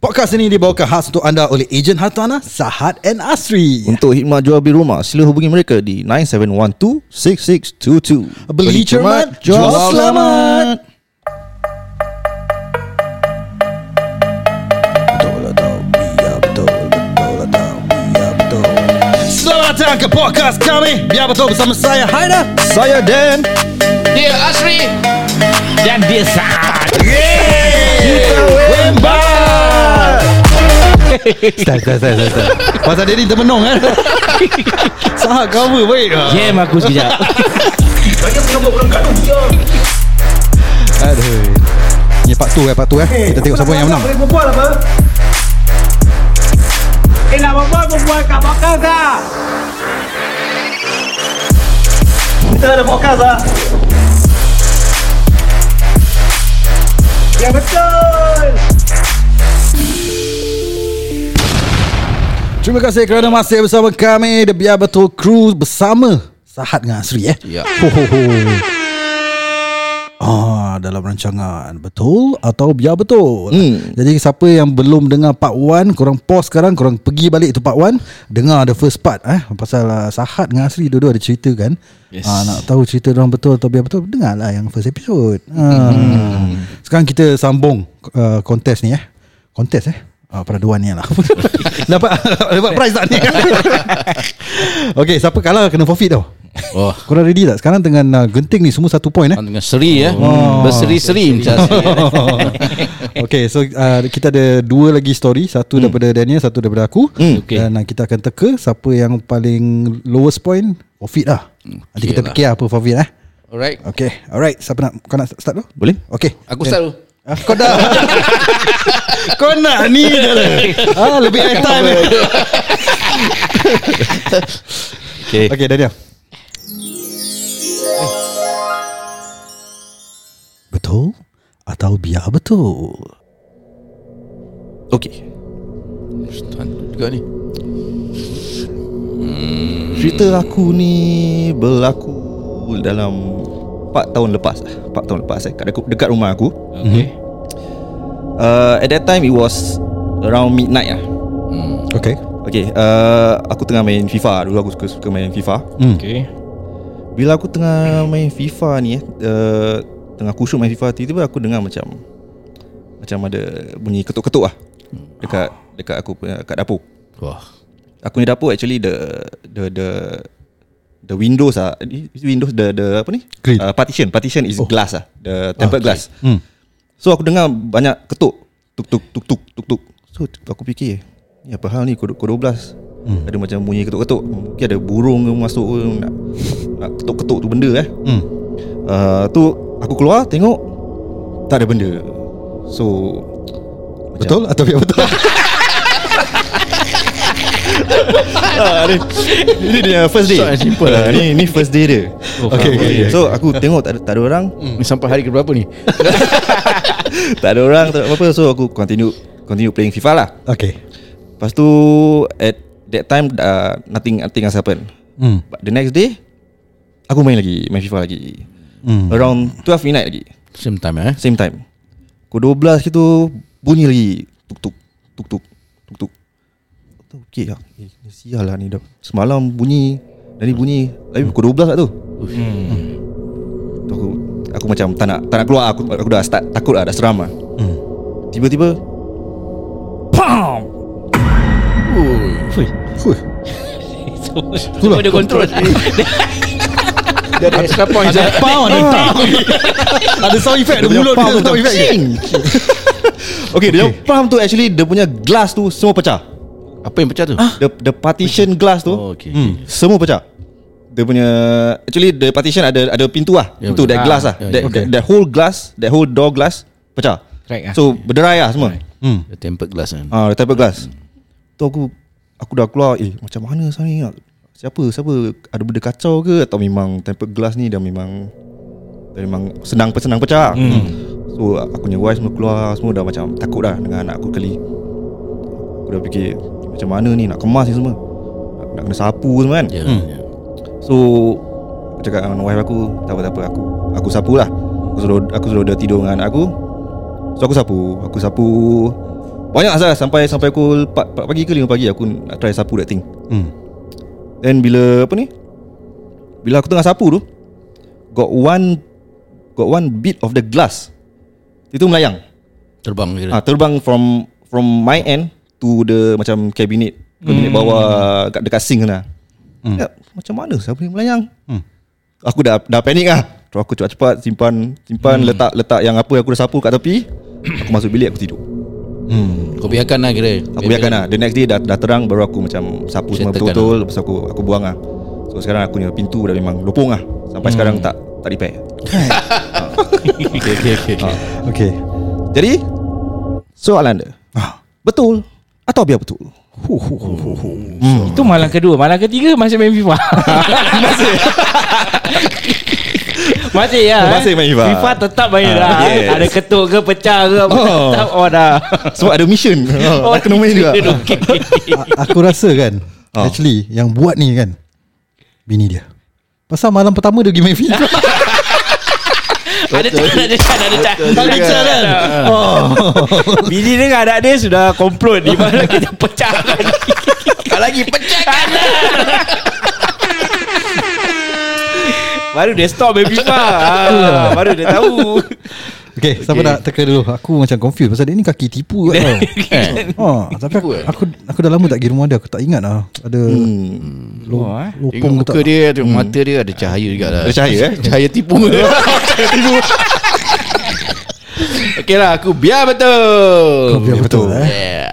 Podcast ini dibawakan khas untuk anda oleh ejen hartanah Sahad and Asri. Untuk khidmat jual beli rumah, sila hubungi mereka di 9712-6622. Beli cermat, jual selamat. Biar betul. Selamat datang ke podcast kami. Biar betul bersama saya Haida. Saya Dan. Dia Asri Dan dia Saad Kita wembat. Start, start, start, start, start. Pasal dia ni termenung kan. Sahad cover baik. Jam aku sekejap Aduh. Ni part 2 eh, part 2 eh. Kita tengok siapa yang menang. Boleh berbual apa? Eh nak berbual berbual kat podcast lah Kita ada podcast lah Ya betul Terima kasih kerana masih bersama kami The Biar Betul Crew bersama Sahad dengan Asri eh. Ya. Ho ho ho. Ah, dalam rancangan betul atau biar betul. Hmm. Jadi siapa yang belum dengar part 1, korang pause sekarang, korang pergi balik tu part 1, dengar the first part eh pasal uh, Sahad dengan Asri dua-dua ada cerita kan. Yes. Ah, nak tahu cerita orang betul atau biar betul, dengarlah yang first episode. Ah. Sekarang kita sambung uh, kontes ni eh. Kontes eh. Ah, peraduan ni lah. Dapat Dapat prize tak ni? Okay siapa kalah Kena forfeit tau. Oh. Korang ready tak? Sekarang dengan uh, genting ni Semua satu point eh? Dengan seri ya Oh. Berseri-seri macam Asri Okay so uh, Kita ada dua lagi story. Satu hmm. daripada Daniel Satu daripada aku. Hmm, okay. Dan uh, kita akan teka Siapa yang paling Lowest point Forfeit lah. Nanti kita lah. fikir apa forfeit eh? Alright. Okay alright. Siapa nak Kau nak start tu Boleh? Okay. Aku start dulu Ah, Kau dah Kau nak ni je lah ah, Lebih airtime eh. Okay. Okay Daniel Betul Atau biar betul Okay. Hantu juga ni Cerita aku ni berlaku dalam 4 tahun lepas. 4 tahun lepas eh, dekat, dekat rumah aku. Okay Uh, at that time it was around midnight lah. Okay Okay, uh, aku tengah main FIFA. Dulu aku suka suka main FIFA. hmm. Okay Bila aku tengah main FIFA ni eh, uh, tengah kusyuk main FIFA tiba-tiba aku dengar macam macam ada bunyi ketuk-ketuk lah dekat dekat aku punya kat dapur. Wah Aku ni dapur actually the the the the windows ah is windows the the apa ni uh, partition partition is oh. glass ah the tempered okay. glass Hmm. So aku dengar banyak ketuk. Tuk tuk tuk tuk tuk tuk. So aku fikir ni apa hal ni? Kod 12 hmm. ada macam bunyi ketuk-ketuk. Mungkin ada burung ke masuk ke. Nak nak ketuk-ketuk tu benda eh. Hmm. uh, tu aku keluar tengok. Tak ada benda. So Betul atau biar betul Ah, ni, ini dia first day. Short and simple Ah, ni ni first day dia. Oh, Okay, faham. okay. So aku tengok tak ada, tak ada orang, Ni sampai hari ke berapa ni tak ada orang, tak ada apa-apa. So aku continue continue playing FIFA lah. Okay Lepas tu at that time uh, nothing nothing has happened. hmm. But the next day aku main lagi, main FIFA lagi. Hmm. Around 12 midnight lagi. Same time eh Same time. Pukul 12 gitu bunyi lagi tuk tuk tuk tuk tuk tuk. Tu okey lah. Eh, ni sial lah ni dah. Semalam bunyi dan ni bunyi tapi pukul 12 lah tu. hmm. Tu aku aku macam tak nak tak nak keluar aku aku dah start takut lah dah seram lah. Hmm. Tiba-tiba Pam! Hui. Hui. Semua dia control Dia ada extra point Ada pound Ada pound Ada sound effect Ada Dia punya mulut dia Sound effect. Okay, dia punya pam tu actually dia punya glass tu semua pecah. Apa yang pecah tu The the partition glass tu Oh okay Hmm. semua pecah. Dia punya actually the partition ada ada pintu lah. Ya, pintu betul. that Ah, glass lah. ya, That, okay. that, that whole glass, that whole door glass pecah. Crack lah So berderai lah semua. Hmm. The tempered glass kan Ah, the tempered glass. Tu aku aku dah keluar eh macam mana sekarang ni nak siapa siapa ada benda kacau ke atau memang tempered glass ni dah memang dah memang senang senang pecah. Hmm. So aku punya wife semua keluar semua dah macam takut dah dengan anak aku kali. Aku dah fikir macam mana ni nak kemas ni semua. Nak, nak kena sapu semua kan. Ya Hmm. ya. So Aku cakap dengan wife aku Tak apa tak apa Aku aku sapu lah Aku suruh Aku suruh dia tidur dengan anak aku So aku sapu Aku sapu Banyak asal sampai sampai pukul 4, 4 pagi ke 5 pagi aku nak try sapu that thing. Hmm. Then bila apa ni? Bila aku tengah sapu tu got one got one bit of the glass. Itu melayang. Terbang kira. Ah terbang from from my end to the macam cabinet cabinet bawah kat dekat sink sana. Hmm. Ya, macam mana siapa ni melayang? Hmm. Aku dah dah panik ah. Terus aku cepat-cepat simpan simpan letak letak yang apa yang aku dah sapu kat tepi. Aku masuk bilik aku tidur. Hmm. Kau biarkan lah kira. Aku biarkan lah The next day dah, dah terang Baru aku macam Sapu semua betul-betul Lepas aku aku buang lah So sekarang aku punya pintu Dah memang lopong lah Sampai sekarang tak Tak repair Okay, okay, okay. ha. Okay. Jadi Soalan dia Ah. Betul Atau biar betul. Hu, hu, hu, hu, hu. Itu malam kedua. Malam ketiga masih main FIFA. Masih. Masih ya. Masih main FIFA. FIFA tetap main Ah, lah. yes. Ada ketuk ke pecah ke apa, Oh. Tetap oh dah Sebab ada mission. Oh, Dah kena main juga. Okay. Aku rasa kan Ah. Actually Yang buat ni kan Bini dia. Pasal malam pertama dia pergi main FIFA Ada can Ada can Ada can Ada can, kan oh. Bini dengan anak dia Sudah komplot Di mana kita pecahkan Lagi? Pecahkan. Baru dia stop main FIFA ah, Baru dia tahu Okay, siapa nak teka dulu? Aku macam confused Pasal dia ni kaki tipu kat tau. Oh, Tapi aku, aku aku dah lama tak pergi rumah dia Aku tak ingat lah. Ada hmm. lo, Oh, eh. lopong Tengok ke muka tak dia Tengok mata dia Ada cahaya juga lah. Ada cahaya, eh? Cahaya tipu. Okay lah Aku biar betul. Kau biar betul. eh? Yeah.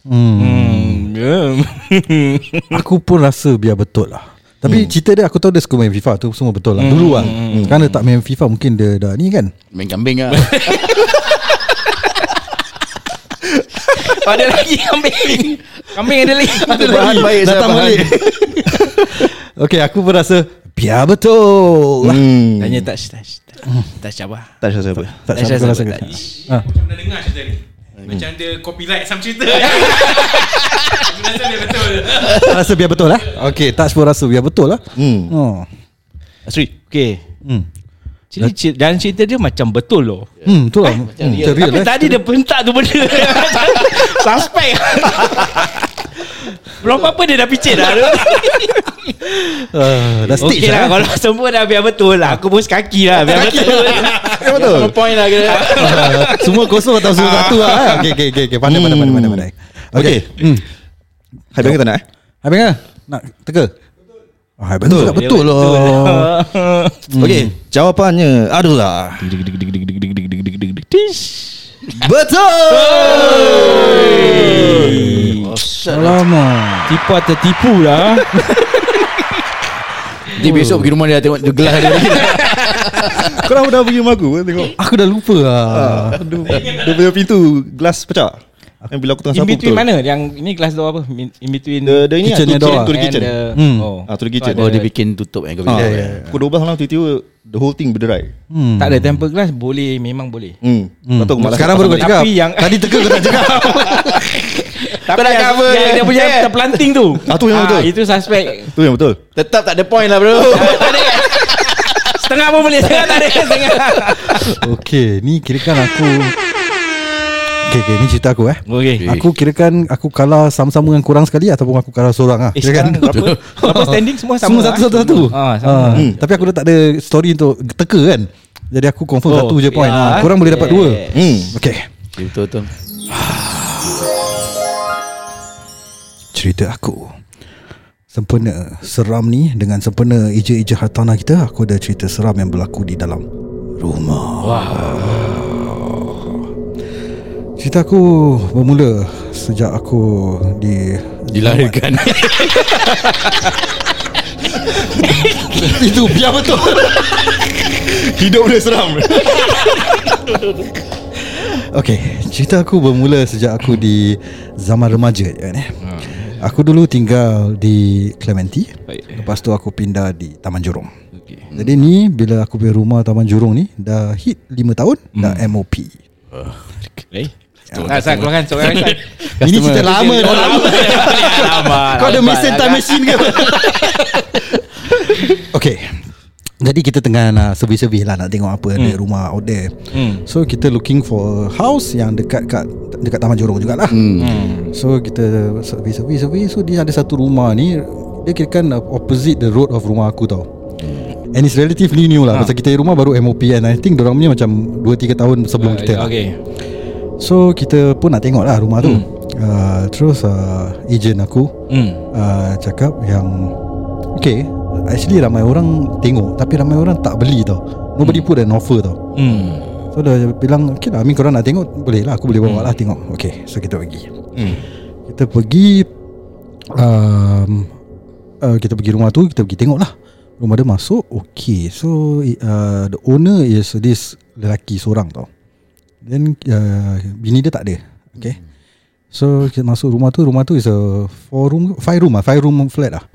Hmm. Aku pun rasa biar betul lah Tapi cerita dia Aku tahu dia suka main FIFA tu Semua betul lah. Dulu lah Kan dia tak main FIFA Mungkin dia dah ni kan? Main kambing lah. Ada lagi kambing. Kambing ada lagi. Ada bahan baik Datang bahan. balik. Okay aku pun rasa Biar betul. Hmm. Tanya touch touch Touch apa Tak rasa apa Tak Touch siapa kau rasa. Touch, ke? touch. Ha. Pernah dengar cerita ni Macam ada copyright Some cerita Aku rasa dia betul Rasa biar betul lah Okay touch pun rasa biar betul lah hmm. Oh. Asri Okay Hmm. Jadi cer- dan cerita dia macam betul loh Hmm, betul lah. Hmm, real. macam real Tapi eh. tadi dia pentak tu benda Suspek Belum apa-apa dia dah picit dah Ah, dah stage Okey lah lah. Kalau semua dah biar betul lah Aku pun kaki lah Biar betul Ya betul Sama point lah kira Ah, Semua kosong atau semua satu lah. eh. Okay, okay, okay, okay. Pandai, pandai, pandai, pandai, pandai. Okay. Hmm. Hai bang kita nak eh Habis kan? Nak teka? Ah, betul. Betul, betul lah. Okay Jawapannya adalah Betul Alamak. Tipu atau tipu lah. Nanti besok pergi rumah dia Tengok dia gelas dia Korang dah pergi rumah aku eh, Tengok. Aku dah lupa lah. Aduh, Dia punya pintu Gelas pecah Yang bila aku tengah In sapu between betul mana Yang ini kelas tu apa In in between The, the ini Kitchen lah, nya to, doang. to kitchen the, Hmm. oh. Ah, to the kitchen. So Oh dia bikin tutup kau Ah, bilang ya, ya. Pukul 12 malam tiba-tiba The whole thing berderai Hmm. Tak ada temper glass Boleh Memang boleh Hmm. Hmm. Lepas aku malas Sekarang baru kau cakap. Tapi yang- Tadi teka kau tak cakap. Tapi yang, cover yang dia. dia punya Yeah. terplanting tu Ah, tu yang betul. Itu suspek. Tu yang betul Tetap tak ada point lah bro Tak ada Setengah pun boleh Setengah tak ada Setengah Okay, ni kirakan aku Okay, okay, ni cerita aku eh. Okay Aku kirakan aku kalah sama-sama dengan kurang sekali ataupun aku kalah seorang ah. Eh sekarang Kirakan berapa Berapa standing semua sama semua satu satu satu. Ah, sama. Ah, Tapi aku dah tak ada story untuk teka kan. Jadi aku confirm Oh, satu je point. ya. Ah, korang boleh dapat dua. Hmm. Okay. Betul-betul Cerita aku. Sempena seram ni dengan sempena ija-ija hartanah kita, aku ada cerita seram yang berlaku di dalam rumah. Wah Cerita aku bermula sejak aku di Dilahirkan Itu biar betul. Hidup dia seram Okay Cerita aku bermula sejak aku di Zaman remaja kan, eh? Aku dulu tinggal di Clementi Baik. Lepas tu aku pindah di Taman Jurong okay. Jadi ni Bila aku punya rumah Taman Jurong ni Dah hit 5 tahun Dah MOP Ah, saya keluarkan seorang lagi. Ini cerita lama dah lama. Lama. Kau ada mesin time machine ke? Okay. Jadi kita tengah nak survey-survey lah Nak tengok apa Ada rumah out there. Hmm. So kita looking for a house Yang dekat kat Dekat Taman Jorong jugalah. Hmm. So kita survey-survey survey So dia ada satu rumah ni. Dia kira kan opposite the road of rumah aku tau. And it's relatively new lah. Pasal kita rumah baru MOP And I think dorang punya macam 2-3 tahun sebelum kita. lah. Okay So kita pun nak tengok lah rumah tu. Uh, Terus uh, agent aku Hmm. uh, Cakap yang Okay Actually ramai orang tengok Tapi ramai orang tak beli tau. Nobody put an offer tau. Hmm. So dia bilang Okay lah Amin korang nak tengok Boleh lah Aku boleh bawa lah tengok. Okay so kita pergi. Hmm. Kita pergi um, uh, Kita pergi rumah tu Kita pergi tengok lah. Rumah dia masuk Okay. So uh, The owner is This lelaki seorang tau Then uh, Bini dia tak ada. Okay? So kita masuk rumah tu Rumah tu is a Four room Five room lah Five room flat lah.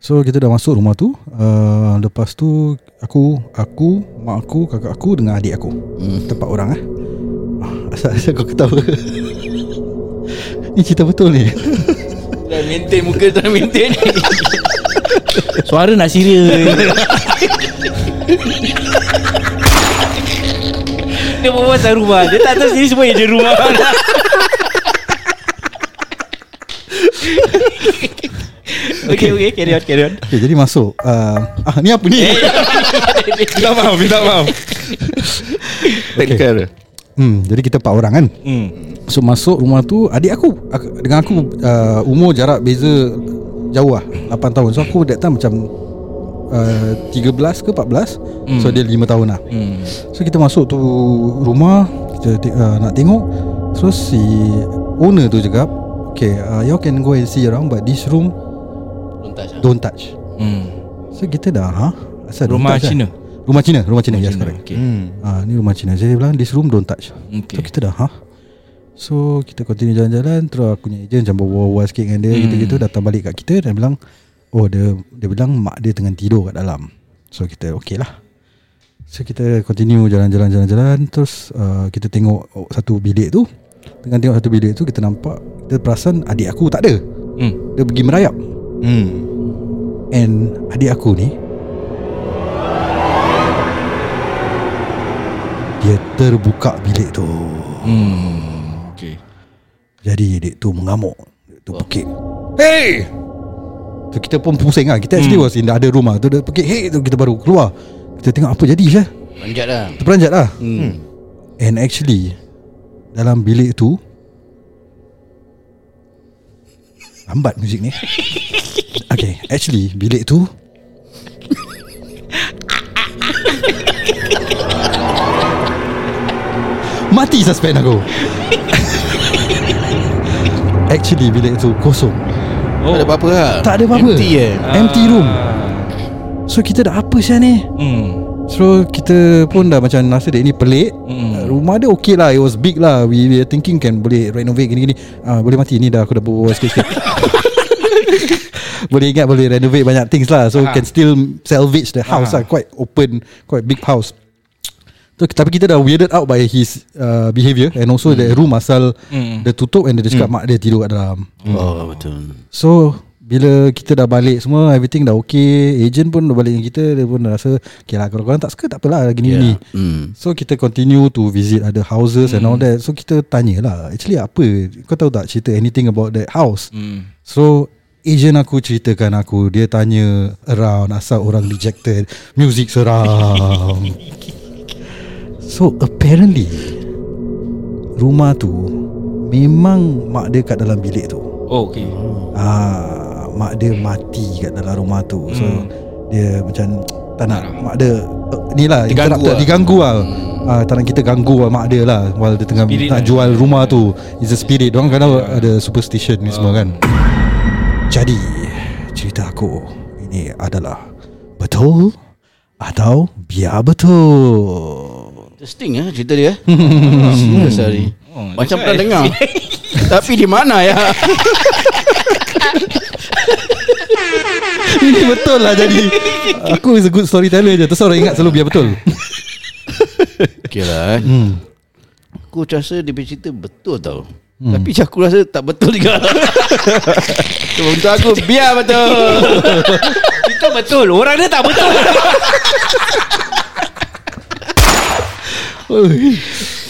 So kita dah masuk rumah tu uh, Lepas tu Aku Aku Mak aku Kakak aku Dengan adik aku. Hmm. Tempat orang eh. Ah, Asal, asal kau ketawa? Ni cerita betul ni. Dah maintain muka dah maintain. Suara nak serius Dia bawa pasal rumah. Dia tak tahu sini semua yang dia rumah. Okay okay carry on carry on. Okay jadi masuk. Uh, Ah ni apa ni? Minta maaf Minta maaf. Technical hmm, Jadi kita empat orang kan? Hmm. So masuk rumah tu Adik aku, aku Dengan aku uh, Umur jarak beza Jauh lah 8 tahun. So aku that time macam uh, 13 ke 14 So dia 5 tahun lah Hmm. So kita masuk tu rumah Kita te- uh, nak tengok Terus si owner tu cakap Okay uh, you can go and see around But this room Don't touch ah. don't touch Hmm. So kita dah ha? Asal Rumah touch, Cina? Kan? Rumah Cina Rumah Cina yes Cina, correct okay. Ah, ni rumah Cina. Jadi dia bilang this room don't touch. Okay. So kita dah ha. So kita continue jalan-jalan terus aku punya agent macam bawa-bawa sikit dengan dia Hmm. gitu-gitu datang balik kat kita dan bilang oh dia dia bilang mak dia tengah tidur kat dalam. So kita okay lah. So kita continue jalan-jalan jalan-jalan terus uh, kita tengok oh, satu bilik tu. Tengah tengok satu bilik tu kita nampak kita perasan adik aku tak ada. Hmm. Dia pergi merayap. Hmm And adik aku ni Dia terbuka bilik tu Hmm. Okay. Jadi dek tu mengamuk Dek tu pekik Hey Tu kita pun pusing lah. Kita actually was in the other room lah. Tu dia pekik Hey tu kita baru keluar. Kita tengok apa jadi Syah. Panjat lah. Terperanjat lah. Hmm. And actually Dalam bilik tu Lambat muzik ni. Okay Actually Bilik tu Mati suspend aku. Actually bilik tu kosong Oh. Tak ada apa-apa lah. Tak ada apa-apa. Empty eh. Empty room. So kita dah apa Syah ni? Hmm. So kita pun dah macam rasa dek ni pelik. Mm. Rumah dia okay lah. It was big lah. We were thinking can boleh renovate gini-gini. Ah, Boleh mati. Ni dah aku dah bawa sikit-sikit. Boleh ingat boleh renovate banyak things lah. So can still salvage the house lah. Quite open Quite big house So, tapi kita dah weirded out by his uh, behaviour And also the room asal Mm. Dia tutup and dia cakap mak dia tidur kat dalam. Oh betul. So bila kita dah balik semua Everything dah okay Agent pun dah balik dengan kita Dia pun dah rasa Okay lah kalau korang tak suka tak apalah Gini-gini yeah. hmm. So kita continue to visit other houses and all that. So kita tanya lah Actually apa? Kau tahu tak cerita anything about that house? Hmm. So Agent aku ceritakan aku Dia tanya around Asal orang rejected Music seram So apparently Rumah tu Memang mak dia kat dalam bilik tu. Oh okay. ah, Mak dia mati kat dalam rumah tu. So Hmm. Dia macam Tak nak Mak dia uh, Ni lah Terganggu interrupted, lah. Diganggu lah. Ah, Tak nak kita ganggu lah mak dia lah While dia tengah Spirit Nak lah. jual rumah tu. It's a spirit. Diorang kadang ada superstition ni semua kan? Jadi Cerita aku Ini adalah Betul Atau Biar betul Interesting lah cerita dia Serius lah ni Oh, Macam pernah dengar. Tapi di mana ya? Ini betul lah jadi. Aku is a good storyteller je. Terus orang ingat selalu biar betul. Okay lah eh. hmm. Aku rasa dia punya cerita betul tau. Hmm. Tapi aku rasa tak betul juga. So untuk aku biar betul. Kan betul. Orang dia tak betul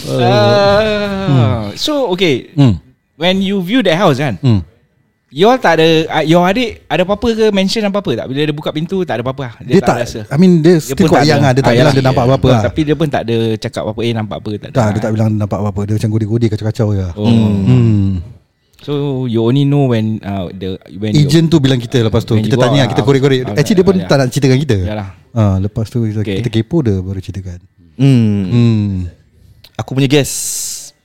uh, So okay. Hmm. When you view that house kan? Hmm. You all tak ada uh, Your adik Ada apa-apa ke Mention apa-apa tak? Bila dia buka pintu Tak ada apa-apa lah. Dia, tak, rasa. I mean dia, Dia still tak young ada. lah. Dia tak Ah, bilang dia nampak apa-apa lah. Tapi dia pun tak ada Cakap apa Eh nampak apa Tak, Tak, dia tak bilang dia nampak apa-apa. Dia macam godi-godi kacau-kacau je. Oh. Hmm. So you only know when uh, the when Agent tu bilang kita lepas tu. Kita tanya Kita korek-korek. Actually dia pun tak nak ceritakan kita. Yalah. Ah, Lepas tu kita kepo dia baru ceritakan Hmm. Hmm. Aku punya guess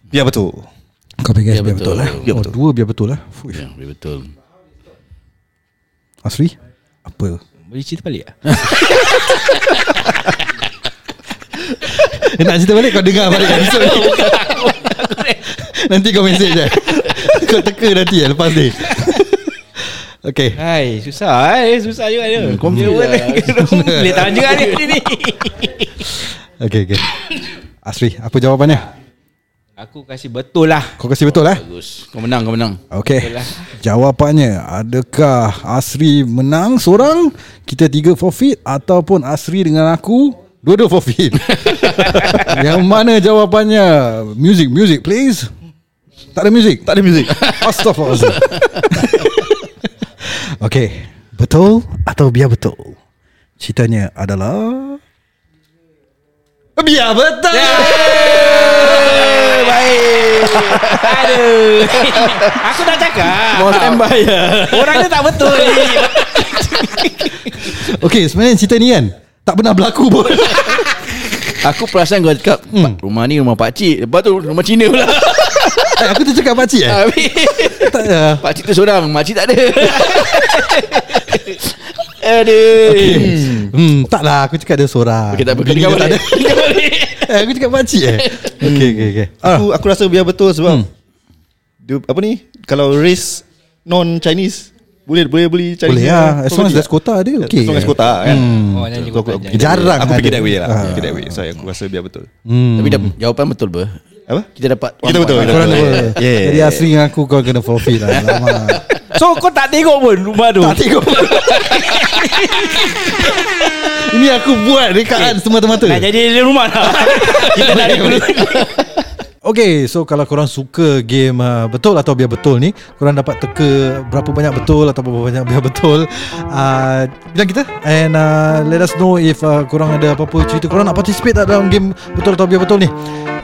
Biar betul Kau punya guess Ya, biar betul, betul. lah Biar Oh betul. dua biar betul lah Fuish. Ya, betul. Asri Apa Boleh cerita balik tak? Nak cerita balik kau dengar balik episode ni Nanti kau mesej je Kau teka nanti ya Lepas ni Okay Hai, susah eh, susah juga dia. Confused Dia lah. pun Boleh tahan juga ni hari ni. Okay okay. Asri Apa jawapannya? Aku kasih betul lah. Kau kasih betul eh? Bagus. Kau menang, kau menang. Okay. Jawapannya Adakah Asri menang seorang Kita tiga forfeit Ataupun Asri dengan aku Dua-dua forfeit Yang mana jawapannya? Music Music please. Tak ada music? Tak ada muzik Astaghfirullahaladzim Okay. Betul Atau biar betul? Ceritanya adalah Biar betul Baik. Aduh. Aku dah cakap. Mau standby ya Orang dia tak betul ni. Okay sebenarnya cerita ni kan Tak pernah berlaku pun Aku perasan kau cakap hmm. Rumah ni rumah pakcik Lepas tu rumah Cina pula eh, Aku tu cakap pakcik eh. Habis. Tak uh, Pakcik tu seorang Makcik tak ada. Aduh. Hmm, Tak lah Aku cakap dia seorang. Okey tak apa Bini dia tak ada. Tinggal balik. Eh, Aku cakap pakcik eh. Okay okay okay ah, Aku aku rasa biar betul sebab dia, Apa ni Kalau race Non Chinese Boleh boleh beli Chinese Boleh lah As long as there's quota dia okay As long as quota kan? Oh, jangan So, aku, aku. Jarang Aku fikir ada. that way lah Ah. Aku fikir that way. So aku rasa biar betul. Hmm. Tapi dah, jawapan betul ber Apa? Kita dapat Kita betul, kita Korang betul. apa Yeah. Jadi Asri dengan aku Kau kena forfeit lah Lama So kau tak tengok pun rumah tu. Tak tengok Ini aku buat Rekaan semata-mata Nak jadi di rumah lah. Kita nak dulu. Okay so kalau korang suka game uh, betul atau biar betul ni Korang dapat teka berapa banyak betul atau berapa banyak biar betul. Uh, Bilang kita And uh, let us know if uh, korang ada apa-apa cerita Korang nak participate tak dalam game betul atau biar betul ni.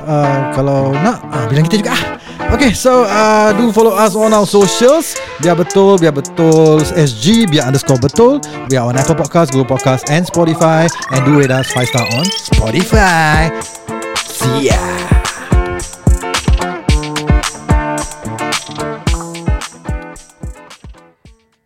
Uh, Kalau nak uh, bilang kita juga ah. Okay so uh, do follow us on our socials. Biar betul, biar betul. SG, biar underscore betul. We are on Apple Podcast, Google Podcast and Spotify. And do rate us 5 star on Spotify. See ya